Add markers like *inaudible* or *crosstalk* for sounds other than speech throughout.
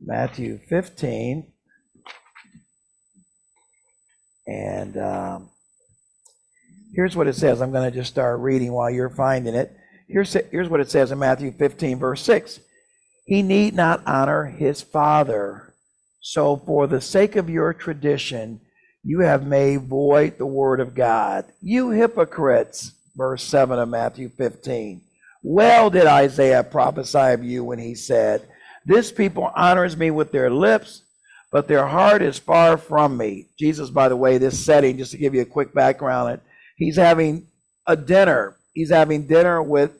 Matthew 15. And um, here's what it says. I'm going to just start reading while you're finding it. Here's, here's what it says in Matthew 15, verse 6. He need not honor his father. So, for the sake of your tradition, you have made void the word of God. You hypocrites, verse 7 of Matthew 15. Well did Isaiah prophesy of you when he said, This people honors me with their lips, but their heart is far from me. Jesus, by the way, this setting, just to give you a quick background, he's having a dinner. He's having dinner with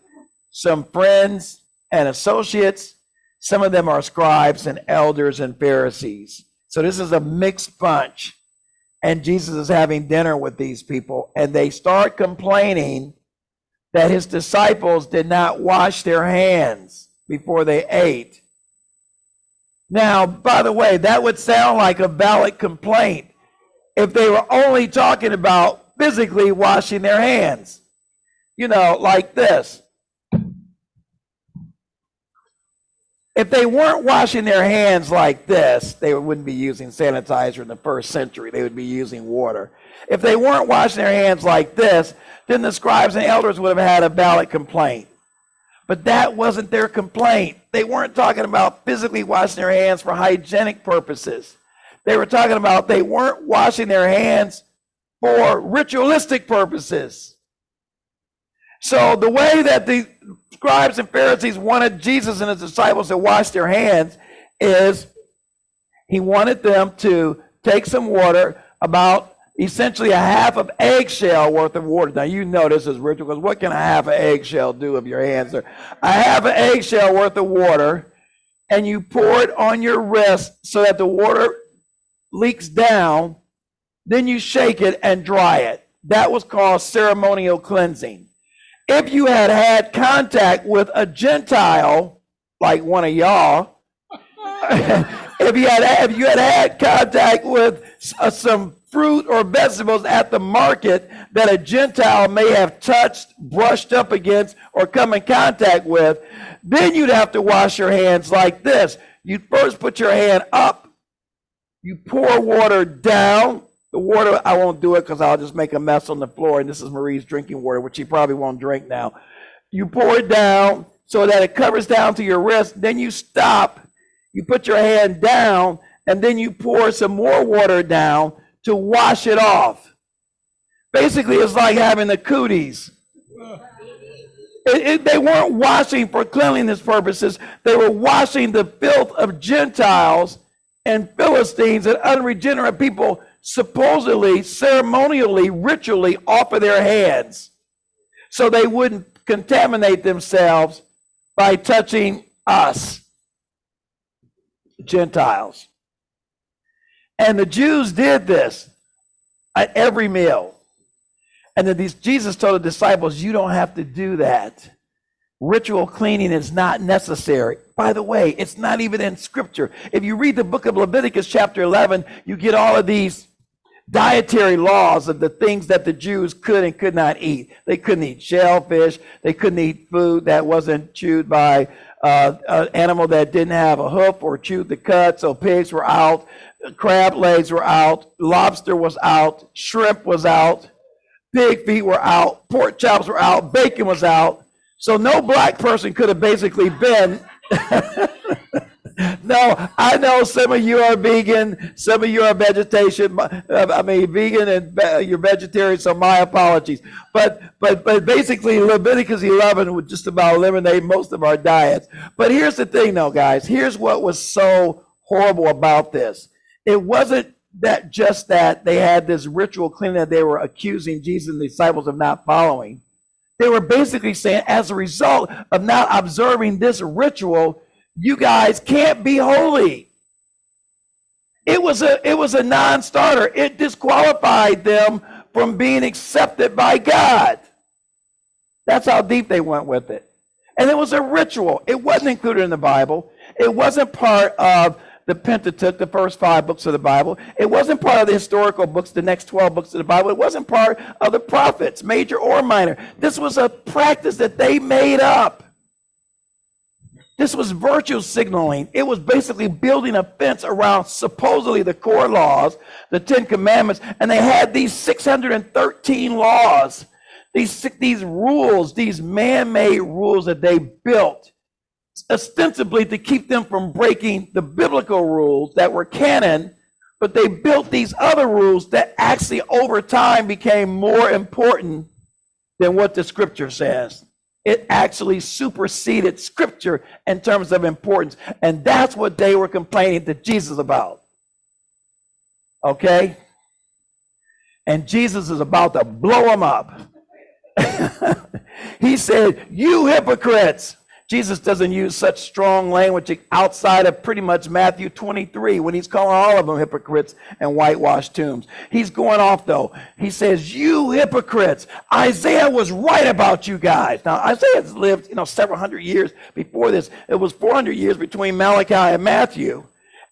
some friends and associates. Some of them are scribes and elders and Pharisees. So this is a mixed bunch and Jesus is having dinner with these people, and they start complaining that his disciples did not wash their hands before they ate. Now, by the way, that would sound like a valid complaint if they were only talking about physically washing their hands. You know, like this. if they weren't washing their hands like this, they wouldn't be using sanitizer in the first century. They would be using water. If they weren't washing their hands like this, then the scribes and elders would have had a valid complaint. But that wasn't their complaint. They weren't talking about physically washing their hands for hygienic purposes. They were talking about they weren't washing their hands for ritualistic purposes. So the way that the scribes and Pharisees wanted Jesus and his disciples to wash their hands is he wanted them to take some water, about essentially a half of eggshell worth of water. Now you know this is ritual because what can a half of eggshell do if your hands are a half of eggshell worth of water, and you pour it on your wrist so that the water leaks down, then you shake it and dry it. That was called ceremonial cleansing if you had had contact with a Gentile, like one of y'all, *laughs* if you had if you had had contact with uh, some fruit or vegetables at the market that a Gentile may have touched, brushed up against, or come in contact with, then you'd have to wash your hands like this. You first put your hand up, you pour water down, the water, I won't do it because I'll just make a mess on the floor. And this is Marie's drinking water, which she probably won't drink now. You pour it down so that it covers down to your wrist. Then you stop. You put your hand down, and then you pour some more water down to wash it off. Basically, it's like having the cooties. It, it, they weren't washing for cleanliness purposes. They were washing the filth of Gentiles and Philistines and unregenerate people supposedly, ceremonially, ritually off of their hands so they wouldn't contaminate themselves by touching us, Gentiles. And the Jews did this at every meal. And then these, Jesus told the disciples, You don't have to do that. Ritual cleaning is not necessary. By the way, it's not even in scripture. If you read the book of Leviticus, chapter 11, you get all of these dietary laws of the things that the Jews could and could not eat. They couldn't eat shellfish. They couldn't eat food that wasn't chewed by uh, an animal that didn't have a hoof or chewed the cud. So pigs were out, crab legs were out, lobster was out, shrimp was out, pig feet were out, pork chops were out, bacon was out. So no black person could have basically been *laughs* no, I know some of you are vegan, some of you are vegetation. Uh, I mean, vegan and you're vegetarian, so my apologies. But but but basically, Leviticus 11 would just about eliminate most of our diets. But here's the thing, though, guys. Here's what was so horrible about this. It wasn't that just that they had this ritual cleaning that they were accusing Jesus and the disciples of not following. They were basically saying, as a result of not observing this ritual, you guys can't be holy. It was a it was a non-starter. It disqualified them from being accepted by God. That's how deep they went with it. And it was a ritual. It wasn't included in the Bible. It wasn't part of the Pentateuch, the first five books of the Bible. It wasn't part of the historical books, the next 12 books of the Bible. It wasn't part of the prophets, major or minor. This was a practice that they made up. This was virtue signaling. It was basically building a fence around supposedly the core laws, the Ten Commandments, and they had these 613 laws, these, these rules, these man made rules that they built ostensibly to keep them from breaking the biblical rules that were canon, but they built these other rules that actually over time became more important than what the scripture says it actually superseded scripture in terms of importance. And that's what they were complaining to Jesus about. Okay? And Jesus is about to blow them up. *laughs* he said, You hypocrites. Jesus doesn't use such strong language outside of pretty much Matthew 23 when he's calling all of them hypocrites and whitewashed tombs. He's going off though. He says, You hypocrites, Isaiah was right about you guys. Now, Isaiah's lived, you know, several hundred years before this. It was 400 years between Malachi and Matthew.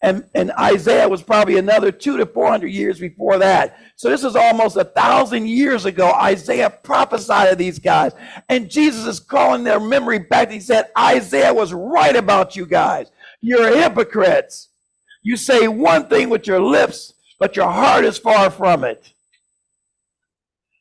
And, and Isaiah was probably another two to 400 years before that. So this is almost a thousand years ago. Isaiah prophesied of these guys. And Jesus is calling their memory back. He said, Isaiah was right about you guys. You're hypocrites. You say one thing with your lips, but your heart is far from it.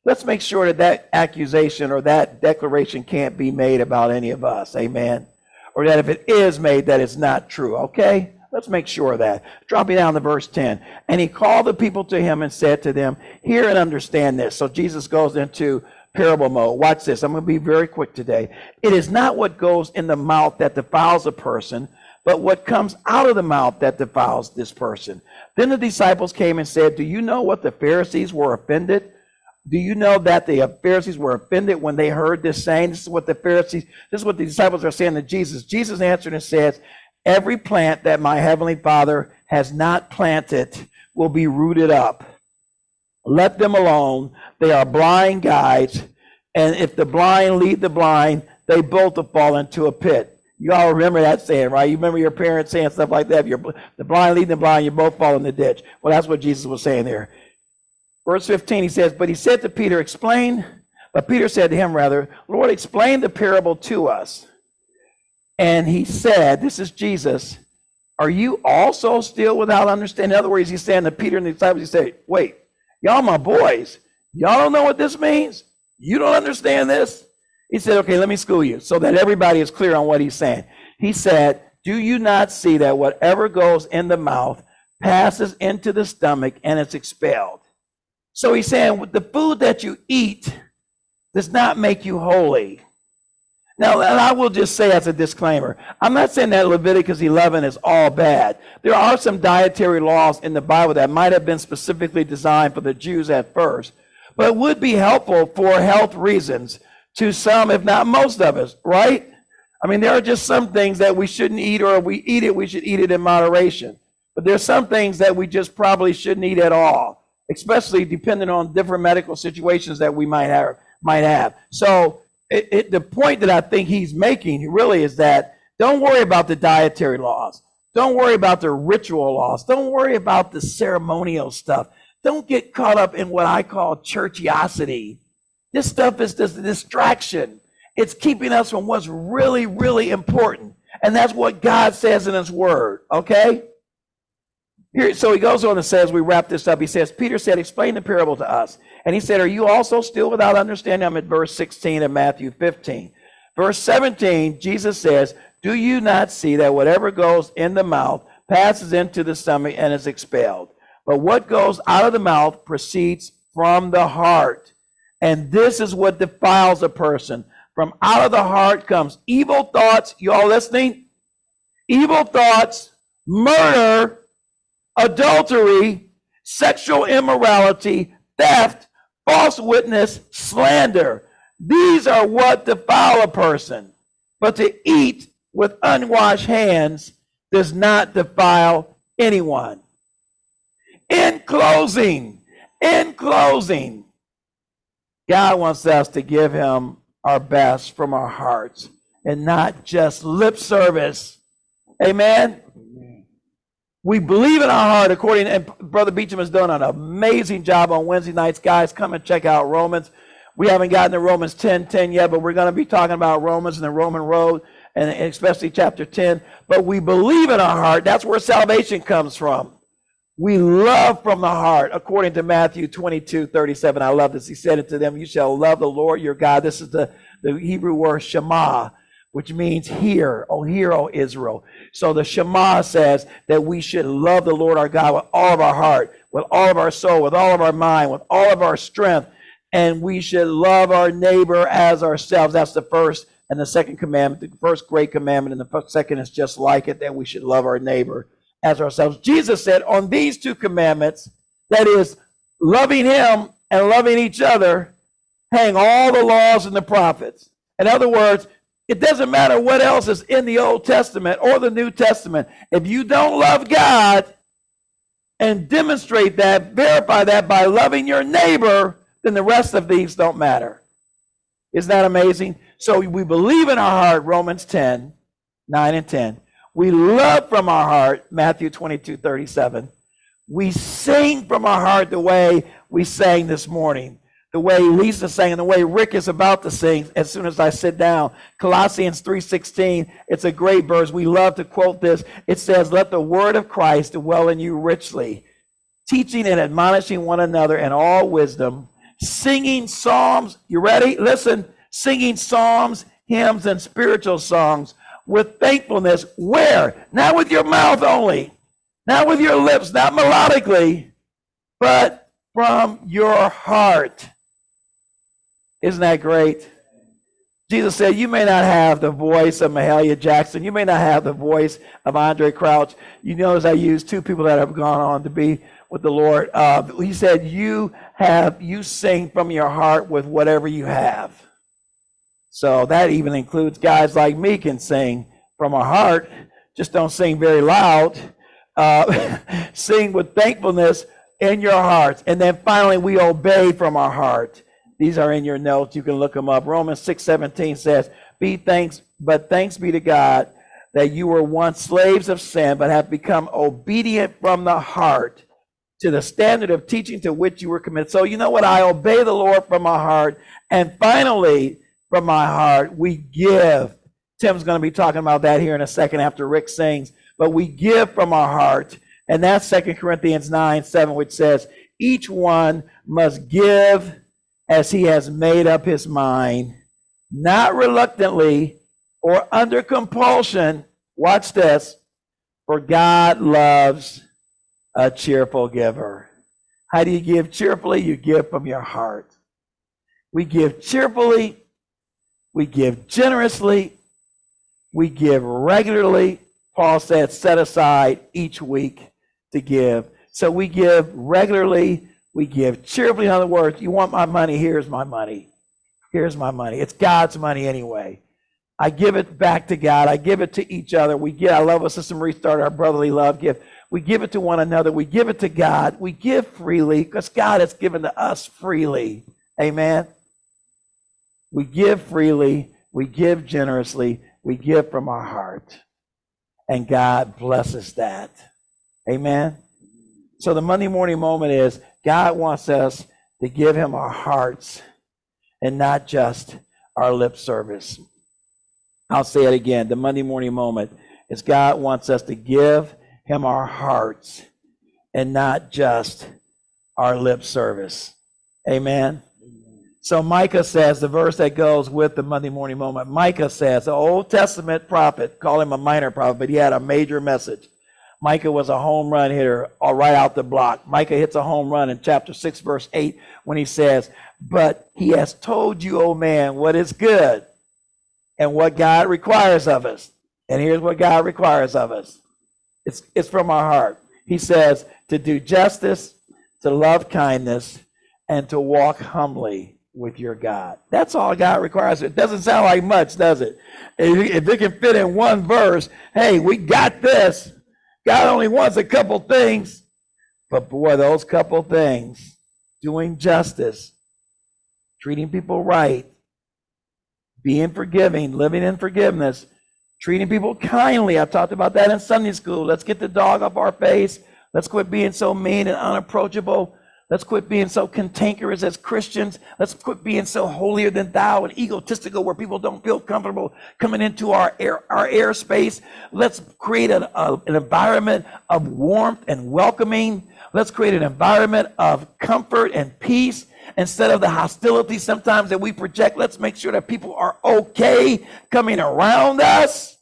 Let's make sure that that accusation or that declaration can't be made about any of us. Amen. Or that if it is made, that it's not true. Okay? Let's make sure of that. Drop me down to verse 10. And he called the people to him and said to them, Hear and understand this. So Jesus goes into parable mode. Watch this. I'm going to be very quick today. It is not what goes in the mouth that defiles a person, but what comes out of the mouth that defiles this person. Then the disciples came and said, Do you know what the Pharisees were offended? Do you know that the Pharisees were offended when they heard this saying? This is what the Pharisees, this is what the disciples are saying to Jesus. Jesus answered and says, Every plant that my heavenly Father has not planted will be rooted up. Let them alone. They are blind guides. And if the blind lead the blind, they both will fall into a pit. You all remember that saying, right? You remember your parents saying stuff like that. If you're the blind leading the blind, you both fall in the ditch. Well, that's what Jesus was saying there. Verse 15, he says, But he said to Peter, Explain. But Peter said to him, rather, Lord, explain the parable to us. And he said, This is Jesus. Are you also still without understanding? In other words, he's saying to Peter and the disciples, he said, Wait, y'all my boys. Y'all don't know what this means? You don't understand this? He said, Okay, let me school you so that everybody is clear on what he's saying. He said, Do you not see that whatever goes in the mouth passes into the stomach and it's expelled? So he's saying, the food that you eat does not make you holy. Now, and I will just say as a disclaimer, I'm not saying that Leviticus 11 is all bad. There are some dietary laws in the Bible that might have been specifically designed for the Jews at first, but would be helpful for health reasons to some, if not most of us, right? I mean, there are just some things that we shouldn't eat, or if we eat it, we should eat it in moderation. But there's some things that we just probably shouldn't eat at all, especially depending on different medical situations that we might have. Might have. So it, it, the point that I think he's making really is that don't worry about the dietary laws. Don't worry about the ritual laws. Don't worry about the ceremonial stuff. Don't get caught up in what I call churchiosity. This stuff is just a distraction. It's keeping us from what's really, really important. And that's what God says in His Word, okay? Here, so he goes on and says, we wrap this up. He says, Peter said, Explain the parable to us. And he said, Are you also still without understanding? I'm at verse 16 of Matthew 15. Verse 17, Jesus says, Do you not see that whatever goes in the mouth passes into the stomach and is expelled? But what goes out of the mouth proceeds from the heart. And this is what defiles a person. From out of the heart comes evil thoughts. You all listening? Evil thoughts, murder, adultery, sexual immorality, theft, false witness, slander. These are what defile a person. But to eat with unwashed hands does not defile anyone. In closing, in closing, God wants us to give him our best from our hearts and not just lip service. Amen. We believe in our heart, according and Brother Beecham has done an amazing job on Wednesday nights. Guys, come and check out Romans. We haven't gotten to Romans 10 10 yet, but we're going to be talking about Romans and the Roman road. and especially chapter 10. But we believe in our heart. That's where salvation comes from. We love from the heart, according to Matthew 22, 37. I love this. He said it to them, You shall love the Lord your God. This is the, the Hebrew word Shema, which means hear. Oh, hear, O Israel. So the Shema says that we should love the Lord our God with all of our heart, with all of our soul, with all of our mind, with all of our strength. And we should love our neighbor as ourselves. That's the first and the second commandment. The first great commandment, and the second is just like it, that we should love our neighbor as ourselves. Jesus said, on these two commandments, that is, loving Him and loving each other, hang all the laws and the prophets. In other words, it doesn't matter what else is in the Old Testament or the New Testament. If you don't love God and demonstrate that, verify that by loving your neighbor, then the rest of these don't matter. Isn't that amazing? So we believe in our heart, Romans 10, 9 and 10. We love from our heart, Matthew 22, 37. We sing from our heart the way we sang this morning, the way Lisa sang, and the way Rick is about to sing as soon as I sit down. Colossians 3:16, it's a great verse. We love to quote this. It says, Let the word of Christ dwell in you richly, teaching and admonishing one another in all wisdom, singing psalms. You ready? Listen, singing psalms, hymns, and spiritual songs with thankfulness. Where? Not with your mouth only, not with your lips, not melodically, but from your heart. Isn't that great? Jesus said, You may not have the voice of Mahalia Jackson. You may not have the voice of Andraé Crouch. You notice I used two people that have gone on to be with the Lord. Uh, he said, You have, you sing from your heart with whatever you have. So that even includes guys like me can sing from our heart. Just don't sing very loud. Uh, *laughs* sing with thankfulness in your hearts. And then finally, we obey from our heart. These are in your notes. You can look them up. Romans 6 17 says, Be thanks, but thanks be to God that you were once slaves of sin, but have become obedient from the heart to the standard of teaching to which you were committed. So, you know what? I obey the Lord from my heart. And finally, from my heart. We give. Tim's going to be talking about that here in a second after Rick sings. But we give from our heart. And that's Second Corinthians 9 7, which says, Each one must give as he has made up his mind, not reluctantly or under compulsion. Watch this. For God loves a cheerful giver. How do you give cheerfully? You give from your heart. We give cheerfully we give generously. We give regularly. Paul said, set aside each week to give. So we give regularly. We give cheerfully. In other words, you want my money? Here's my money. Here's my money. It's God's money anyway. I give it back to God. I give it to each other. We give. I love what Sister Marie started our brotherly love gift. We give it to one another. We give it to God. We give freely because God has given to us freely. Amen. We give freely, we give generously, we give from our heart. And God blesses that. Amen. So the Monday morning moment is God wants us to give him our hearts and not just our lip service. I'll say it again. The Monday morning moment is God wants us to give him our hearts and not just our lip service. Amen. So Micah says, the verse that goes with the Monday morning moment, Micah says, the Old Testament prophet, call him a minor prophet, but he had a major message. Micah was a home run hitter all right out the block. Micah hits a home run in chapter 6, verse 8, when he says, But he has told you, O man, what is good and what God requires of us. And here's what God requires of us it's, it's from our heart. He says, To do justice, to love kindness, and to walk humbly with your God. That's all God requires. It doesn't sound like much, does it? If it can fit in one verse, hey, we got this. God only wants a couple things. But boy, those couple things, doing justice, treating people right, being forgiving, living in forgiveness, treating people kindly. I talked about that in Sunday school. Let's get the dog off our face. Let's quit being so mean and unapproachable. Let's quit being so cantankerous as Christians. Let's quit being so holier than thou and egotistical where people don't feel comfortable coming into our air, our airspace. Let's create an, a, an environment of warmth and welcoming. Let's create an environment of comfort and peace instead of the hostility sometimes that we project. Let's make sure that people are okay coming around us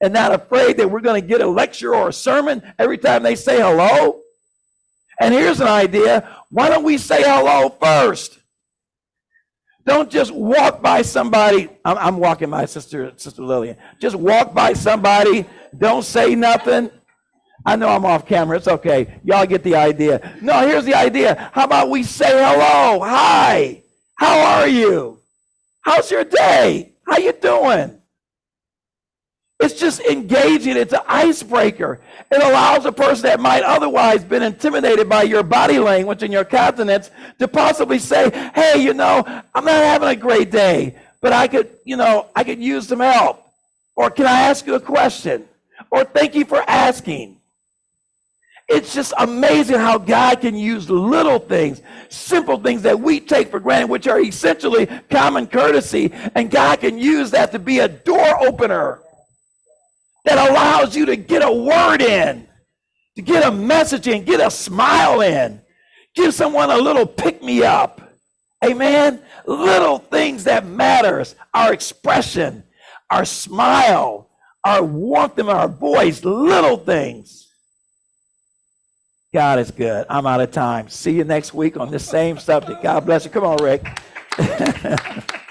and not afraid that we're going to get a lecture or a sermon every time they say hello. And here's an idea why don't we say hello first? Don't just walk by somebody. I'm, I'm walking my sister, Sister Lillian. Just walk by somebody. Don't say nothing. I know I'm off camera. It's okay. Y'all get the idea. No, here's the idea. How about we say hello? Hi. How are you? How's your day? How you doing? It's just engaging. It's an icebreaker. It allows a person that might otherwise been intimidated by your body language and your countenance to possibly say, "Hey, you know, I'm not having a great day, but I could, you know, I could use some help." Or can I ask you a question? Or thank you for asking. It's just amazing how God can use little things, simple things that we take for granted, which are essentially common courtesy, and God can use that to be a door opener that allows you to get a word in, to get a message in, get a smile in, give someone a little pick me up. Amen. Little things that matters, our expression, our smile, our warmth in our voice, little things. God is good. I'm out of time. See you next week on the same subject. God bless you. Come on, Rick. *laughs*